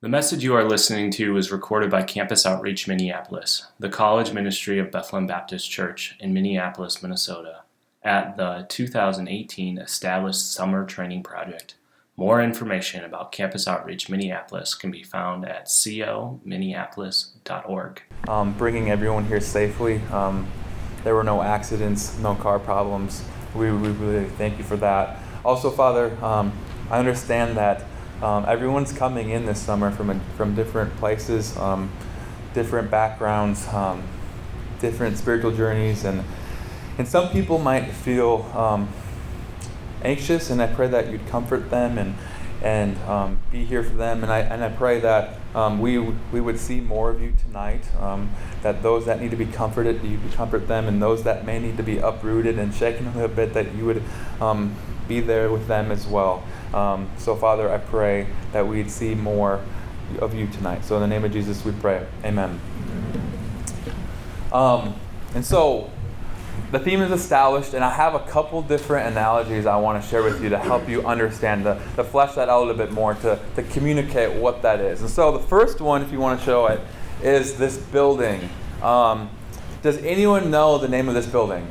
The message you are listening to was recorded by Campus Outreach Minneapolis, the college ministry of Bethlehem Baptist Church in Minneapolis, Minnesota, at the 2018 Established Summer Training Project. More information about Campus Outreach Minneapolis can be found at cominneapolis.org. Um, bringing everyone here safely. Um, there were no accidents, no car problems. We, we really thank you for that. Also, Father, um, I understand that um, everyone's coming in this summer from, a, from different places, um, different backgrounds, um, different spiritual journeys, and, and some people might feel um, anxious, and I pray that you'd comfort them and, and um, be here for them. And I, and I pray that um, we, we would see more of you tonight, that those that need to be comforted, you comfort them, and those that may need to be uprooted and shaken a little bit, that you would be there with them as well. Um, so, Father, I pray that we'd see more of you tonight. So, in the name of Jesus, we pray. Amen. Um, and so, the theme is established, and I have a couple different analogies I want to share with you to help you understand, to, to flesh that out a little bit more, to, to communicate what that is. And so, the first one, if you want to show it, is this building. Um, does anyone know the name of this building?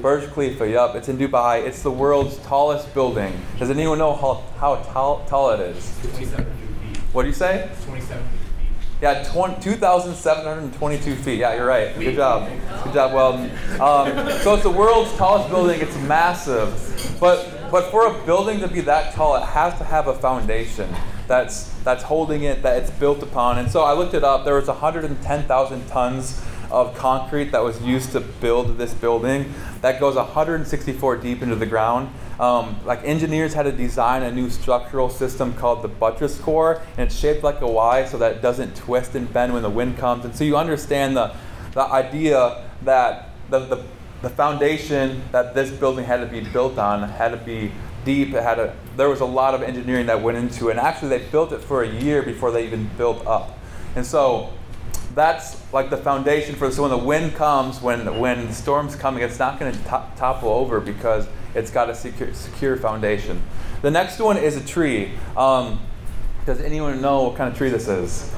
Burj Khalifa, yup. It's in Dubai. It's the world's tallest building. Does anyone know how, how tall, tall it is? 27 feet. What do you say? 27 feet. Yeah, 2,722 feet. Yeah, you're right. Good job. Good job, Weldon. Um, so it's the world's tallest building. It's massive. But, but for a building to be that tall, it has to have a foundation that's, that's holding it, that it's built upon. And so I looked it up. There was 110,000 tons of concrete that was used to build this building that goes 164 deep into the ground. Um, like engineers had to design a new structural system called the buttress core, and it's shaped like a Y so that it doesn't twist and bend when the wind comes. And so you understand the, the idea that the, the, the foundation that this building had to be built on had to be deep. It had a, there was a lot of engineering that went into it. And actually, they built it for a year before they even built up. And so that's like the foundation for so when the wind comes, when when the storm's coming, it's not going to topple over because it's got a secure, secure foundation. The next one is a tree. Um, does anyone know what kind of tree this is?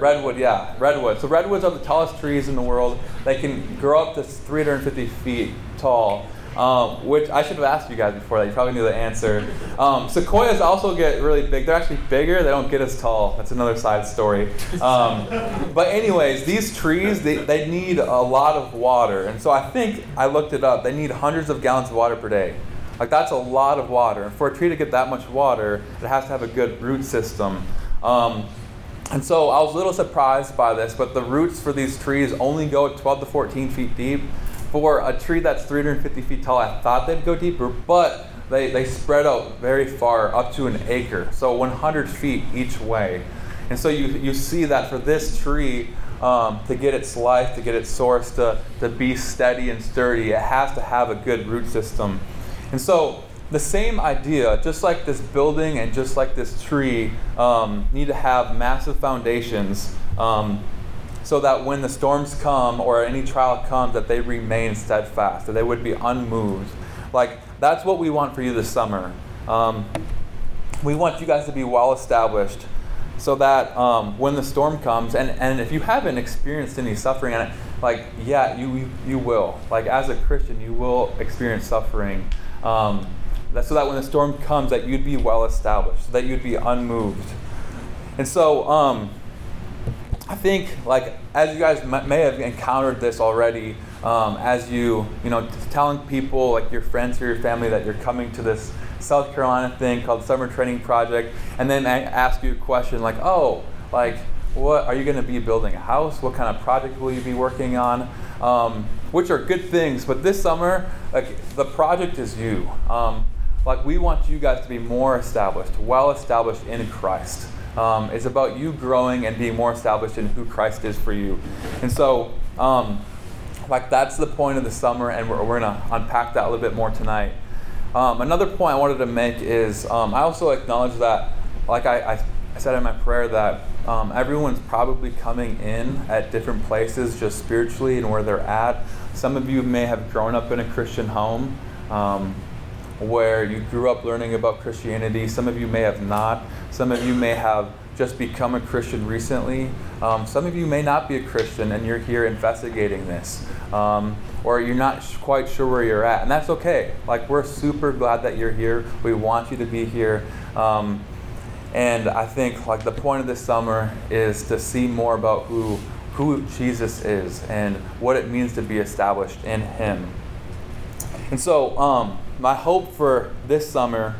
Redwood, yeah, redwood. So redwoods are the tallest trees in the world. They can grow up to 350 feet tall um, which I should have asked you guys before that. You probably knew the answer. Um, sequoias also get really big. They're actually bigger. They don't get as tall. That's another side story. Um, but anyways, these trees they, they need a lot of water, and so I think I looked it up. They need hundreds of gallons of water per day. Like that's a lot of water. And for a tree to get that much water, it has to have a good root system. Um, and so I was a little surprised by this, but the roots for these trees only go 12 to 14 feet deep for a tree that's 350 feet tall, I thought they'd go deeper, but they, they spread out very far, up to an acre, so 100 feet each way. And so you, you see that for this tree, um, to get its life, to get its source, to, to be steady and sturdy, it has to have a good root system. And so the same idea, just like this building and just like this tree, um, need to have massive foundations. Um, so that when the storms come or any trial comes, that they remain steadfast, that they would be unmoved. Like, that's what we want for you this summer. Um, we want you guys to be well established so that um, when the storm comes, and, and if you haven't experienced any suffering, and like, yeah, you, you will. Like, as a Christian, you will experience suffering. Um, that, so that when the storm comes, that you'd be well established, so that you'd be unmoved. And so, um, I think, like, as you guys may have encountered this already, um, as you, you know, telling people, like your friends or your family, that you're coming to this South Carolina thing called Summer Training Project, and then I ask you a question like, oh, like, what are you going to be building a house? What kind of project will you be working on? Um, which are good things, but this summer, like, the project is you. Um, like, we want you guys to be more established, well established in Christ. Um, it's about you growing and being more established in who Christ is for you. And so, um, like, that's the point of the summer, and we're, we're going to unpack that a little bit more tonight. Um, another point I wanted to make is um, I also acknowledge that, like I, I, I said in my prayer, that um, everyone's probably coming in at different places just spiritually and where they're at. Some of you may have grown up in a Christian home um, where you grew up learning about Christianity. Some of you may have not. Some of you may have just become a Christian recently. Um, some of you may not be a Christian and you're here investigating this. Um, or you're not quite sure where you're at, and that's okay. Like, we're super glad that you're here. We want you to be here. Um, and I think like the point of this summer is to see more about who who Jesus is and what it means to be established in Him. And so, um, my hope for this summer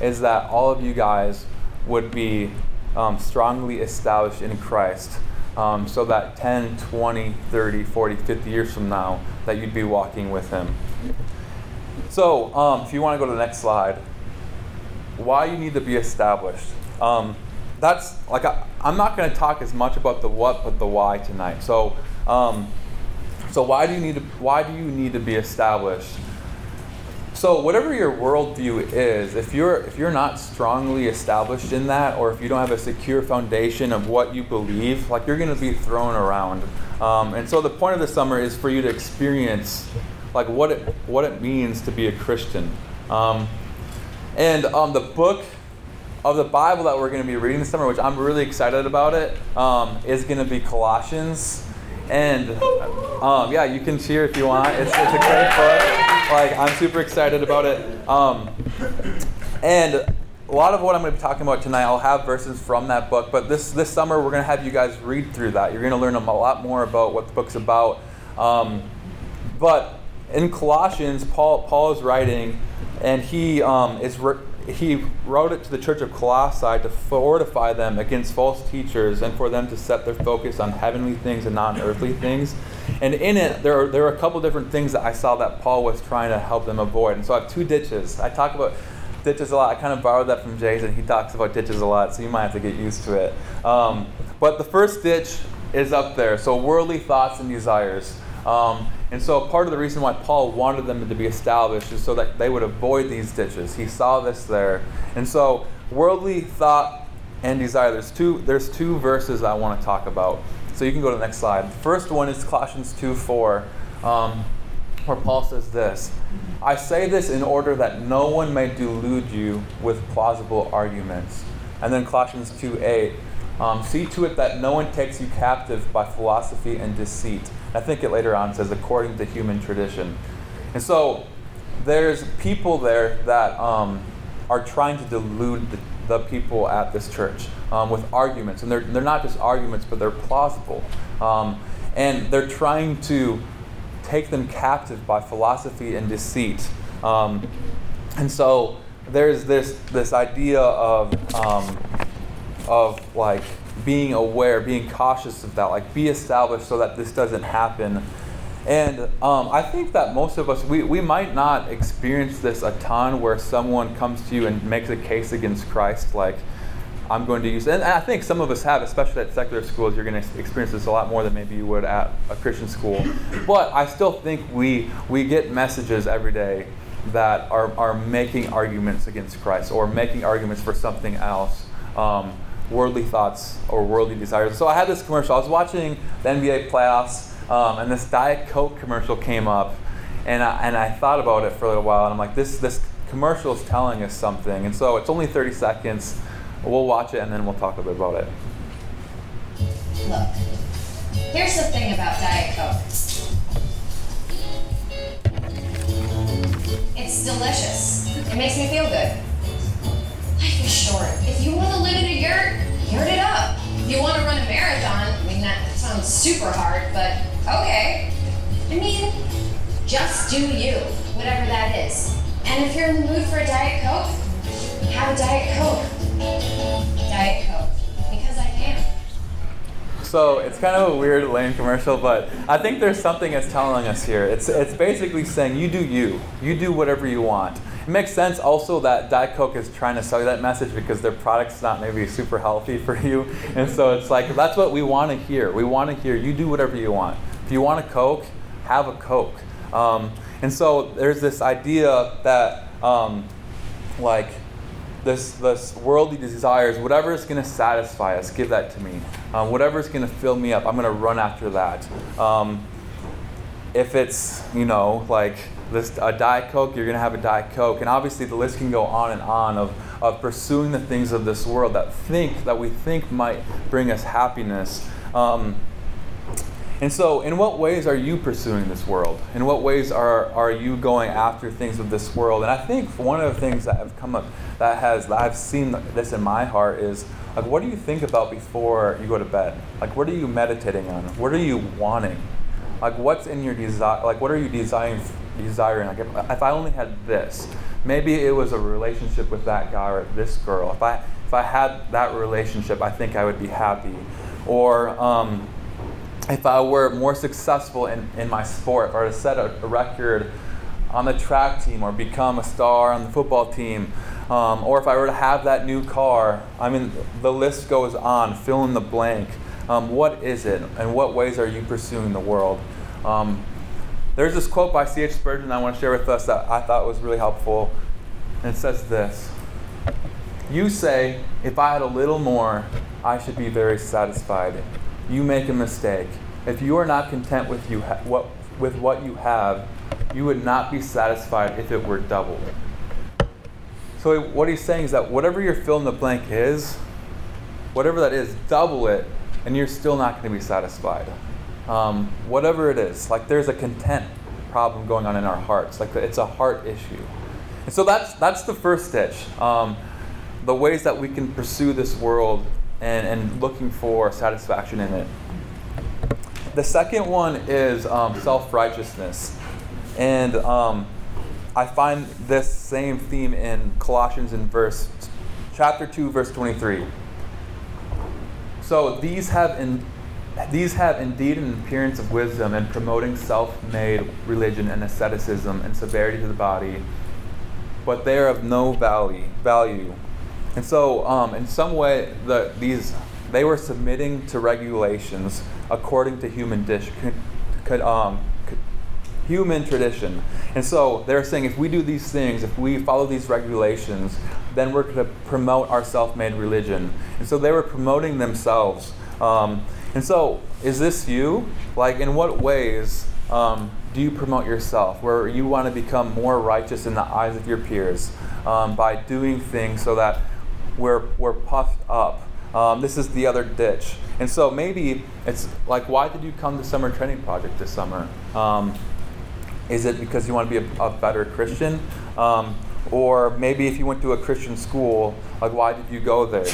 is that all of you guys would be um, strongly established in Christ. Um, so that 10, 20, 30, 40, 50 years from now, that you'd be walking with Him. So, um, if you want to go to the next slide, why you need to be established. Um, that's like I, am not going to talk as much about the what but the why tonight. So, um, so why do you need to why do you need to be established? So whatever your worldview is, if you're if you're not strongly established in that, or if you don't have a secure foundation of what you believe, like you're going to be thrown around. Um, and so the point of the summer is for you to experience like what it what it means to be a Christian. Um, and um, the book of the Bible that we're going to be reading this summer, which I'm really excited about it, um, is going to be Colossians. And um, yeah, you can cheer if you want. It's, it's a great book. Like I'm super excited about it. Um, and a lot of what I'm going to be talking about tonight, I'll have verses from that book. But this this summer, we're going to have you guys read through that. You're going to learn a lot more about what the book's about. Um, but in Colossians, Paul Paul is writing, and he um, is. Re- he wrote it to the church of Colossae to fortify them against false teachers and for them to set their focus on heavenly things and not earthly things. And in it, there are, there are a couple different things that I saw that Paul was trying to help them avoid. And so I have two ditches. I talk about ditches a lot. I kind of borrowed that from Jason. He talks about ditches a lot, so you might have to get used to it. Um, but the first ditch is up there. So worldly thoughts and desires. Um, and so part of the reason why Paul wanted them to be established is so that they would avoid these ditches. He saw this there. And so worldly thought and desire. There's two, there's two verses I want to talk about. So you can go to the next slide. The first one is Colossians 2 4, um, where Paul says this I say this in order that no one may delude you with plausible arguments. And then Colossians 2 8, um, see to it that no one takes you captive by philosophy and deceit I think it later on says, according to human tradition. And so there's people there that um, are trying to delude the, the people at this church um, with arguments. And they're, they're not just arguments, but they're plausible. Um, and they're trying to take them captive by philosophy and deceit. Um, and so there's this, this idea of, um, of like, being aware, being cautious of that, like be established so that this doesn't happen. And um, I think that most of us, we, we might not experience this a ton where someone comes to you and makes a case against Christ, like, I'm going to use, and I think some of us have, especially at secular schools, you're going to experience this a lot more than maybe you would at a Christian school. But I still think we, we get messages every day that are, are making arguments against Christ or making arguments for something else. Um, worldly thoughts or worldly desires. So I had this commercial. I was watching the NBA playoffs, um, and this Diet Coke commercial came up, and I, and I thought about it for a little while, and I'm like, this this commercial is telling us something. And so it's only 30 seconds. We'll watch it, and then we'll talk a bit about it. Look, here's the thing about Diet Coke. It's delicious. It makes me feel good is short. If you want to live in a yurt, yurt it up. If you want to run a marathon, I mean, that sounds super hard, but okay. I mean, just do you, whatever that is. And if you're in the mood for a Diet Coke, have a Diet Coke. Diet Coke. Because I can. So it's kind of a weird, lame commercial, but I think there's something it's telling us here. It's, it's basically saying you do you. You do whatever you want. It makes sense also that Diet Coke is trying to sell you that message because their product's not maybe super healthy for you. And so it's like, that's what we want to hear. We want to hear you do whatever you want. If you want a Coke, have a Coke. Um, and so there's this idea that, um, like, this, this worldly desires, whatever is going to satisfy us, give that to me. Um, whatever is going to fill me up, I'm going to run after that. Um, if it's, you know, like this a diet coke you're going to have a diet coke. And obviously the list can go on and on of, of pursuing the things of this world that think that we think might bring us happiness. Um, and so in what ways are you pursuing this world? In what ways are, are you going after things of this world? And i think one of the things that have come up that has that i've seen this in my heart is like what do you think about before you go to bed? Like what are you meditating on? What are you wanting like what's in your desire like what are you desiring desiring? Like if, if i only had this maybe it was a relationship with that guy or this girl. If i if i had that relationship i think i would be happy. Or um, if i were more successful in, in my sport were to set a, a record on the track team or become a star on the football team um, or if i were to have that new car i mean the list goes on fill in the blank um, what is it and what ways are you pursuing the world um, there's this quote by C.H. Spurgeon I want to share with us that I thought was really helpful. And it says this You say, if I had a little more, I should be very satisfied. You make a mistake. If you are not content with, you ha- what, with what you have, you would not be satisfied if it were doubled. So, what he's saying is that whatever your fill in the blank is, whatever that is, double it, and you're still not going to be satisfied um, whatever it is. Like there's a content problem going on in our hearts. Like it's a heart issue. And so that's that's the first stitch. Um, the ways that we can pursue this world and, and looking for satisfaction in it. The second one is um, self righteousness. And um, I find this same theme in Colossians in verse chapter 2 verse 23. So these have in, these have indeed an appearance of wisdom in promoting self made religion and asceticism and severity to the body, but they are of no value. value. And so, um, in some way, the, these they were submitting to regulations according to human dish, could, um, human tradition. And so they're saying if we do these things, if we follow these regulations, then we're going to promote our self-made religion. And so they were promoting themselves. Um, and so, is this you? Like, in what ways um, do you promote yourself? Where you want to become more righteous in the eyes of your peers um, by doing things so that we're, we're puffed up. Um, this is the other ditch. And so maybe it's like, why did you come to Summer Training Project this summer? Um, is it because you want to be a, a better Christian? Um, or maybe if you went to a Christian school, like, why did you go there?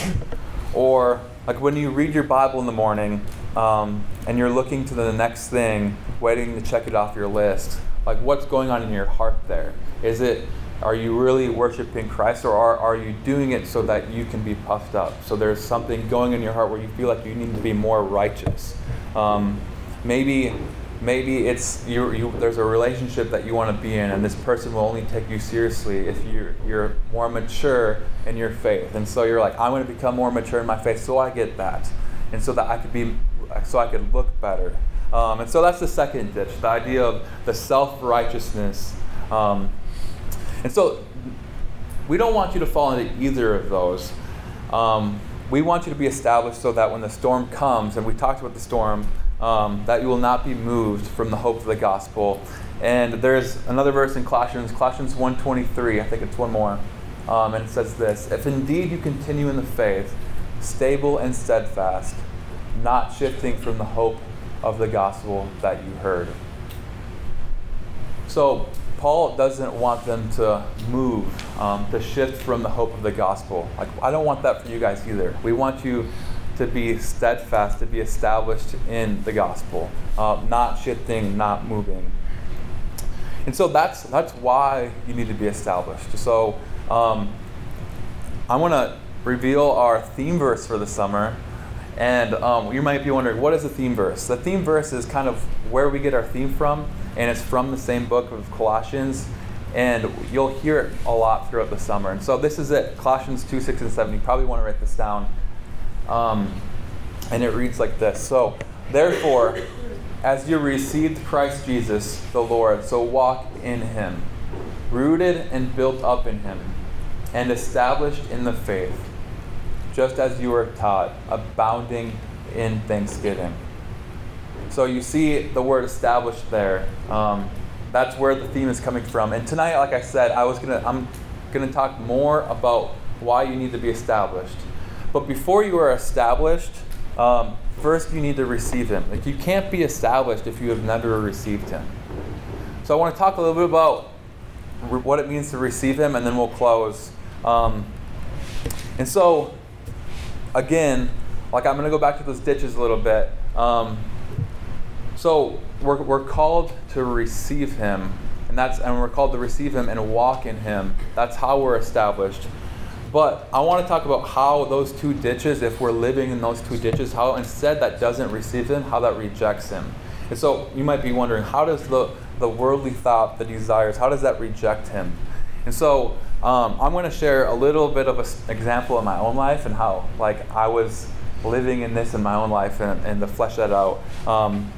Or like when you read your Bible in the morning um, and you're looking to the next thing, waiting to check it off your list, like what's going on in your heart there? Is it, are you really worshiping Christ or are, are you doing it so that you can be puffed up? So there's something going in your heart where you feel like you need to be more righteous. Um, maybe maybe it's you, you, there's a relationship that you want to be in and this person will only take you seriously if you're, you're more mature in your faith. And so you're like i'm going to become more mature in my faith so i get that. And so that i could be so i could look better. Um, and so that's the second ditch the idea of the self-righteousness. Um, and so we don't want you to fall into either of those. Um, we want you to be established so that when the storm comes and we talked about the storm um, that you will not be moved from the hope of the gospel. And there's another verse in Colossians, Colossians 1.23, I think it's one more, um, and it says this, If indeed you continue in the faith, stable and steadfast, not shifting from the hope of the gospel that you heard. So Paul doesn't want them to move, um, to shift from the hope of the gospel. Like I don't want that for you guys either. We want you to be steadfast, to be established in the gospel, uh, not shifting, not moving. And so that's that's why you need to be established. So um, I want to reveal our theme verse for the summer. And um, you might be wondering, what is the theme verse? The theme verse is kind of where we get our theme from, and it's from the same book of Colossians. And you'll hear it a lot throughout the summer. And so this is it Colossians 2, 6, and 7. You probably want to write this down. Um, and it reads like this So, therefore, as you received Christ Jesus the Lord, so walk in him, rooted and built up in him, and established in the faith, just as you were taught, abounding in thanksgiving. So you see the word established there. Um, that's where the theme is coming from. And tonight, like I said, I was gonna I'm gonna talk more about why you need to be established. But before you are established, um, first you need to receive Him. Like you can't be established if you have never received Him. So I want to talk a little bit about what it means to receive Him, and then we'll close. Um, and so, again, like I'm going to go back to those ditches a little bit. Um, so we're, we're called to receive Him, and that's and we're called to receive Him and walk in Him. That's how we're established. But I want to talk about how those two ditches, if we're living in those two ditches, how instead that doesn't receive Him, how that rejects Him. And so you might be wondering, how does the the worldly thought, the desires, how does that reject Him? And so um, I'm going to share a little bit of an example in my own life and how like I was living in this in my own life and, and to flesh that out. Um,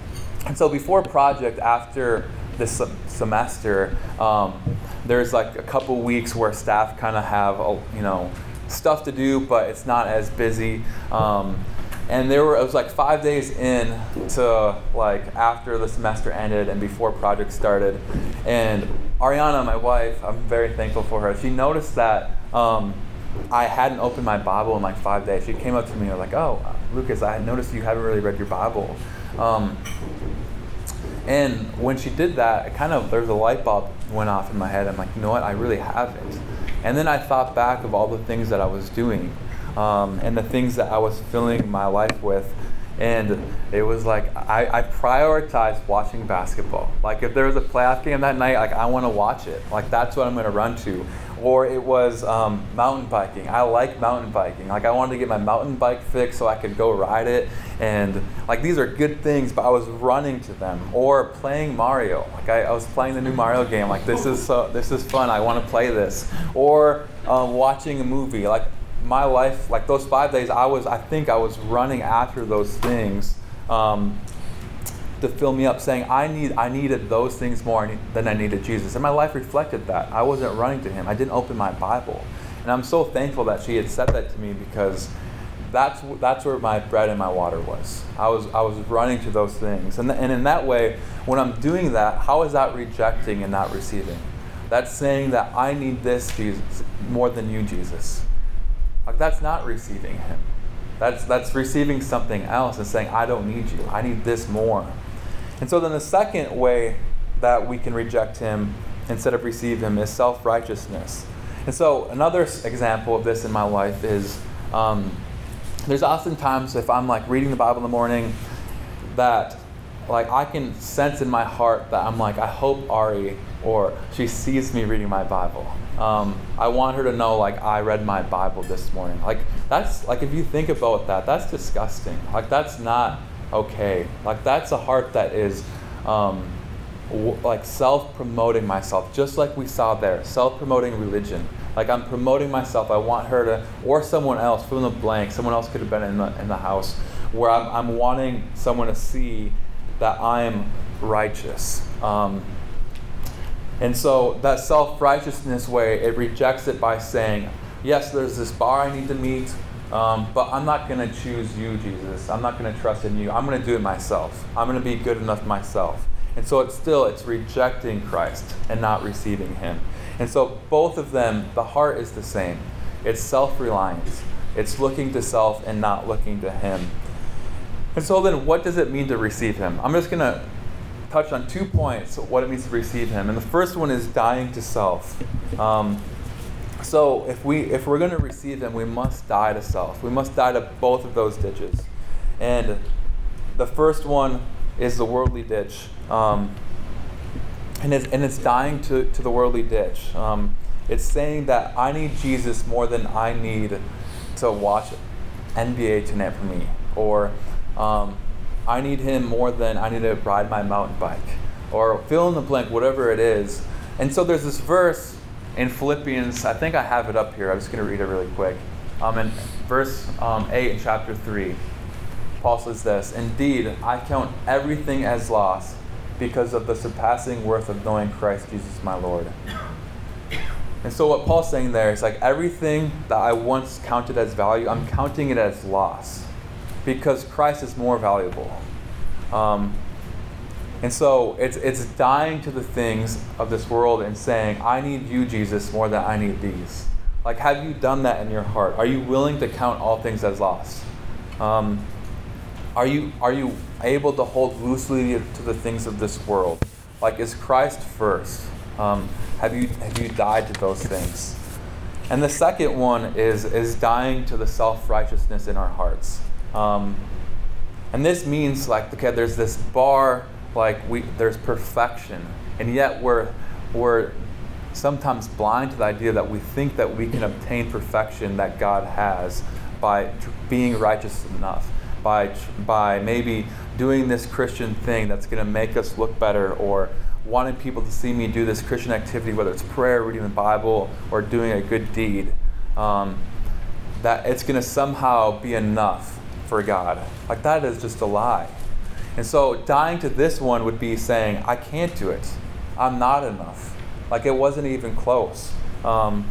and so before project, after this semester, um, there's like a couple weeks where staff kind of have a, you know stuff to do, but it's not as busy. Um, and there were it was like five days in to like after the semester ended and before project started, and Ariana, my wife, I'm very thankful for her. She noticed that. Um, I hadn't opened my Bible in like five days. She came up to me and was like, "Oh, Lucas, I noticed you haven't really read your Bible." Um, and when she did that, it kind of there's a light bulb went off in my head. I'm like, you know what? I really haven't. And then I thought back of all the things that I was doing, um, and the things that I was filling my life with. And it was like I, I prioritized watching basketball. Like if there was a playoff game that night, like I want to watch it. Like that's what I'm going to run to or it was um, mountain biking. I like mountain biking. Like I wanted to get my mountain bike fixed so I could go ride it, and like these are good things. But I was running to them, or playing Mario. Like I, I was playing the new Mario game. Like this is so, this is fun. I want to play this, or um, watching a movie. Like my life, like those five days, I was I think I was running after those things. Um, to fill me up, saying, I, need, I needed those things more than I needed Jesus. And my life reflected that. I wasn't running to Him, I didn't open my Bible. And I'm so thankful that she had said that to me because that's, that's where my bread and my water was. I was, I was running to those things. And, and in that way, when I'm doing that, how is that rejecting and not receiving? That's saying that I need this, Jesus, more than you, Jesus. Like, that's not receiving Him. That's, that's receiving something else and saying, I don't need you. I need this more. And so then the second way that we can reject him instead of receive him is self righteousness. And so another example of this in my life is um, there's often times if I'm like reading the Bible in the morning that like I can sense in my heart that I'm like I hope Ari or she sees me reading my Bible. Um, I want her to know like I read my Bible this morning. Like that's like if you think about that, that's disgusting. Like that's not okay. Like that's a heart that is um, w- like self promoting myself, just like we saw there, self promoting religion. Like I'm promoting myself. I want her to, or someone else, fill in the blank. Someone else could have been in the, in the house where I'm, I'm wanting someone to see that I'm righteous. Um, and so that self righteousness way, it rejects it by saying, yes, there's this bar I need to meet. Um, but I'm not going to choose you, Jesus. I'm not going to trust in you. I'm going to do it myself. I'm going to be good enough myself. And so it's still it's rejecting Christ and not receiving Him. And so both of them, the heart is the same. It's self-reliance. It's looking to self and not looking to Him. And so then, what does it mean to receive Him? I'm just going to touch on two points what it means to receive Him. And the first one is dying to self. Um, so if we if we're going to receive him, we must die to self. We must die to both of those ditches. And the first one is the worldly ditch. Um, and, it's, and it's dying to, to the worldly ditch. Um, it's saying that I need Jesus more than I need to watch NBA tonight for me. Or um, I need him more than I need to ride my mountain bike. Or fill in the blank, whatever it is. And so there's this verse in Philippians, I think I have it up here. I'm just going to read it really quick. Um, in verse um, 8 in chapter 3, Paul says this Indeed, I count everything as loss because of the surpassing worth of knowing Christ Jesus my Lord. And so, what Paul's saying there is like everything that I once counted as value, I'm counting it as loss because Christ is more valuable. Um, And so it's, it's dying to the things of this world and saying, I need you, Jesus, more than I need these. Like, have you done that in your heart? Are you willing to count all things as lost? Um, are, you, are you able to hold loosely to the things of this world? Like, is Christ first? Um, have, you, have you died to those things? And the second one is, is dying to the self righteousness in our hearts. Um, and this means, like, okay, there's this bar like we there's perfection. And yet we're we're sometimes blind to the idea that we think that we can obtain perfection that God has by being righteous enough by by maybe doing this Christian thing that's going to make us look better or wanting people to see me do this Christian activity whether it's prayer reading the Bible or doing a good deed. Um, that it's going to somehow be enough for God like that is just a lie and so dying to this one would be saying, I can't do it. I'm not enough. Like it wasn't even close. Um,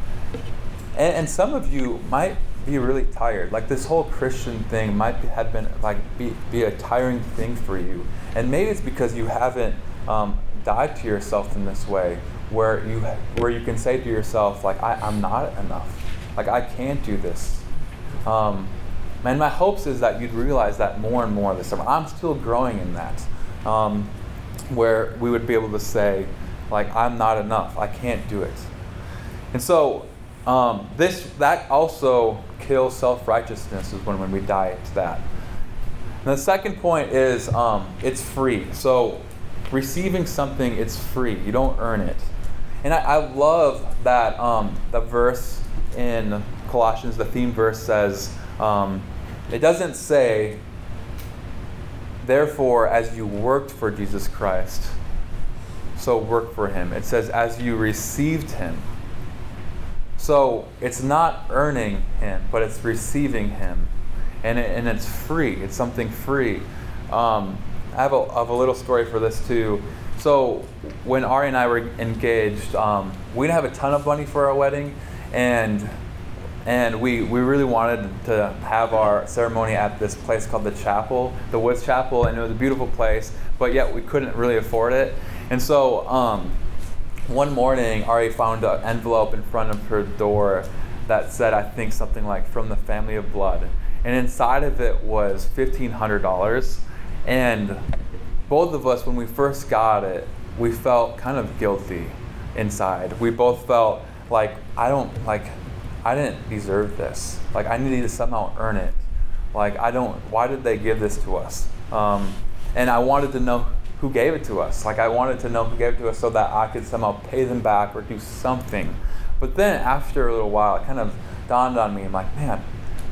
and, and, some of you might be really tired. Like this whole Christian thing might have been like be, be a tiring thing for you. And maybe it's because you haven't um, died to yourself in this way, where you where you can say to yourself like I, I'm not enough. Like I can't do this. Um, and my hopes is that you'd realize that more and more this summer. I'm still growing in that, um, where we would be able to say, like, I'm not enough. I can't do it. And so um, this that also kills self righteousness is when, when we die to that. And the second point is um, it's free. So receiving something, it's free. You don't earn it. And I, I love that um, the verse in Colossians, the theme verse says, um, it doesn't say, therefore, as you worked for Jesus Christ, so work for him. It says, as you received him. So it's not earning him, but it's receiving him. And, it, and it's free, it's something free. Um, I, have a, I have a little story for this too. So when Ari and I were engaged, um, we didn't have a ton of money for our wedding, and and we, we really wanted to have our ceremony at this place called the chapel the woods chapel and it was a beautiful place but yet we couldn't really afford it. And so um, one morning ari found an envelope in front of her door that said i think something like from the family of blood. And inside of it was $1500 and both of us when we first got it we felt kind of guilty inside. We both felt like i don't like I didn't deserve this. Like I needed to somehow earn it. Like I don't. Why did they give this to us? Um, and I wanted to know who gave it to us. Like I wanted to know who gave it to us so that I could somehow pay them back or do something. But then after a little while, it kind of dawned on me. I'm like, man,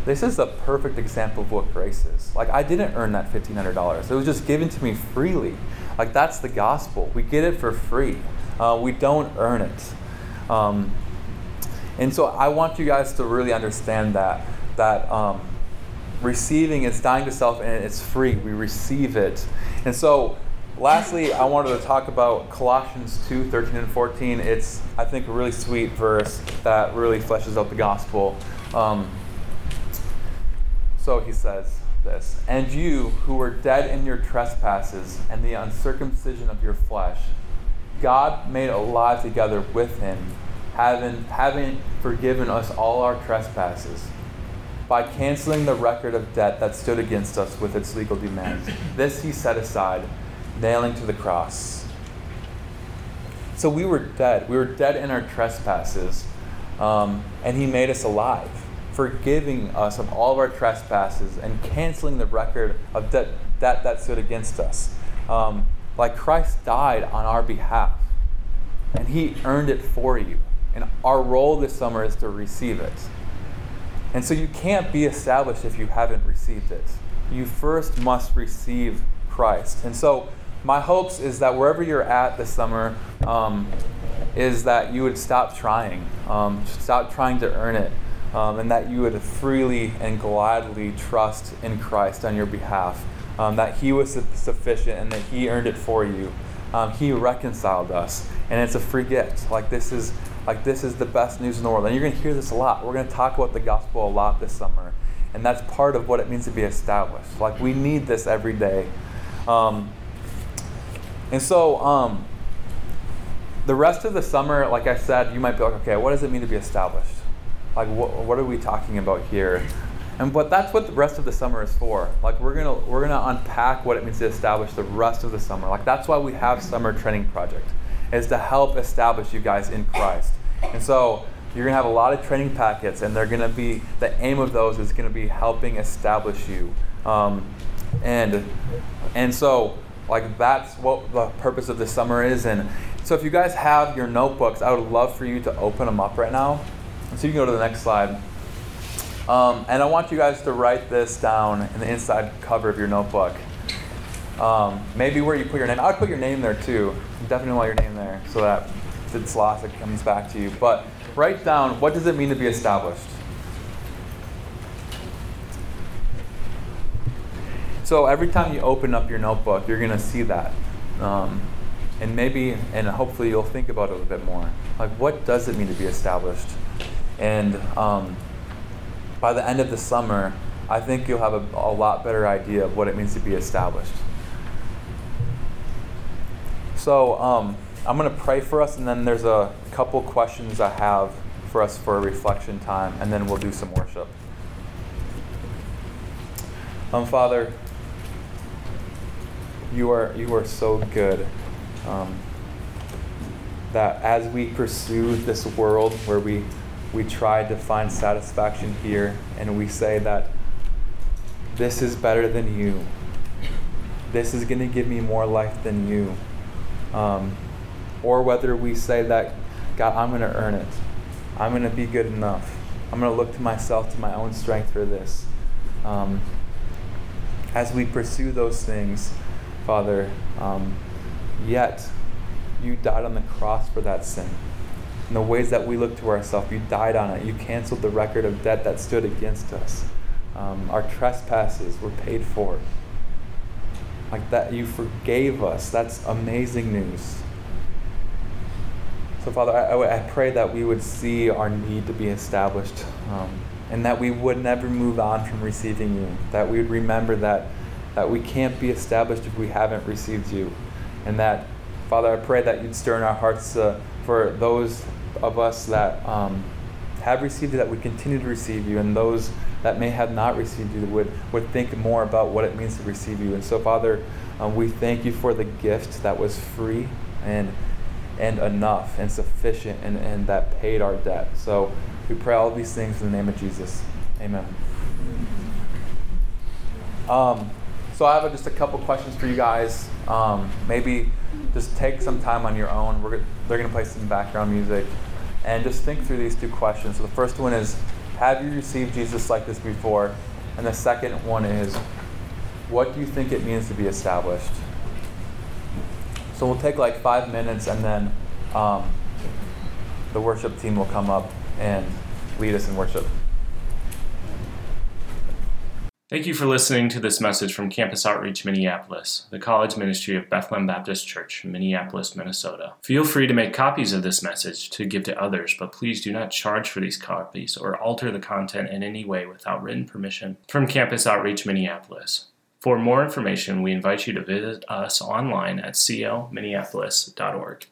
this is a perfect example of what grace is. Like I didn't earn that fifteen hundred dollars. It was just given to me freely. Like that's the gospel. We get it for free. Uh, we don't earn it. Um, and so I want you guys to really understand that that um, receiving is dying to self and it's free. We receive it. And so lastly, I wanted to talk about Colossians 2, 13 and 14. It's, I think, a really sweet verse that really fleshes out the gospel. Um, so he says this And you who were dead in your trespasses and the uncircumcision of your flesh, God made alive together with him having, having forgiven us all our trespasses by canceling the record of debt that stood against us with its legal demands. This he set aside, nailing to the cross. So we were dead. We were dead in our trespasses, um, and he made us alive, forgiving us of all of our trespasses and canceling the record of debt, debt that stood against us. Um, like Christ died on our behalf, and he earned it for you. And our role this summer is to receive it. And so you can't be established if you haven't received it. You first must receive Christ. And so my hopes is that wherever you're at this summer, um, is that you would stop trying, um, stop trying to earn it, um, and that you would freely and gladly trust in Christ on your behalf. Um, that He was sufficient and that He earned it for you. Um, he reconciled us, and it's a free gift. Like this is like this is the best news in the world. And you're going to hear this a lot. We're going to talk about the gospel a lot this summer. And that's part of what it means to be established. Like we need this every day. Um, And so, um, the rest of the summer, like I said, you might be like, okay, what does it mean to be established? Like, what, what are we talking about here? And but that's what the rest of the summer is for. Like we're gonna we're gonna unpack what it means to establish the rest of the summer. Like that's why we have summer training project, is to help establish you guys in Christ. And so you're gonna have a lot of training packets, and they're gonna be the aim of those is gonna be helping establish you. Um, and and so like that's what the purpose of the summer is. And so if you guys have your notebooks, I would love for you to open them up right now. So you can go to the next slide. Um, and I want you guys to write this down in the inside cover of your notebook. Um, maybe where you put your name. I would put your name there too. Definitely want your name there so that it's lost, it comes back to you. But write down what does it mean to be established? So every time you open up your notebook, you're going to see that. Um, and maybe, and hopefully, you'll think about it a bit more. Like, what does it mean to be established? And um, by the end of the summer, I think you'll have a, a lot better idea of what it means to be established. So um, I'm going to pray for us, and then there's a couple questions I have for us for a reflection time, and then we'll do some worship. Um, Father, you are you are so good. Um, that as we pursue this world where we we try to find satisfaction here and we say that this is better than you. This is going to give me more life than you. Um, or whether we say that, God, I'm going to earn it. I'm going to be good enough. I'm going to look to myself, to my own strength for this. Um, as we pursue those things, Father, um, yet you died on the cross for that sin in the ways that we look to ourselves. You died on it. You canceled the record of debt that stood against us. Um, our trespasses were paid for. Like that, you forgave us. That's amazing news. So, Father, I, I pray that we would see our need to be established um, and that we would never move on from receiving you. That we would remember that, that we can't be established if we haven't received you. And that, Father, I pray that you'd stir in our hearts uh, for those of us that um, have received you, that would continue to receive you, and those that may have not received you would, would think more about what it means to receive you. And so, Father, um, we thank you for the gift that was free and and enough and sufficient and, and that paid our debt. So we pray all these things in the name of Jesus. Amen. Um, so I have just a couple questions for you guys. Um, maybe just take some time on your own. We're, they're going to play some background music. And just think through these two questions. So the first one is Have you received Jesus like this before? And the second one is What do you think it means to be established? So we'll take like five minutes and then um, the worship team will come up and lead us in worship. Thank you for listening to this message from Campus Outreach Minneapolis, the college ministry of Bethlehem Baptist Church, Minneapolis, Minnesota. Feel free to make copies of this message to give to others, but please do not charge for these copies or alter the content in any way without written permission from Campus Outreach Minneapolis. For more information, we invite you to visit us online at cominneapolis.org.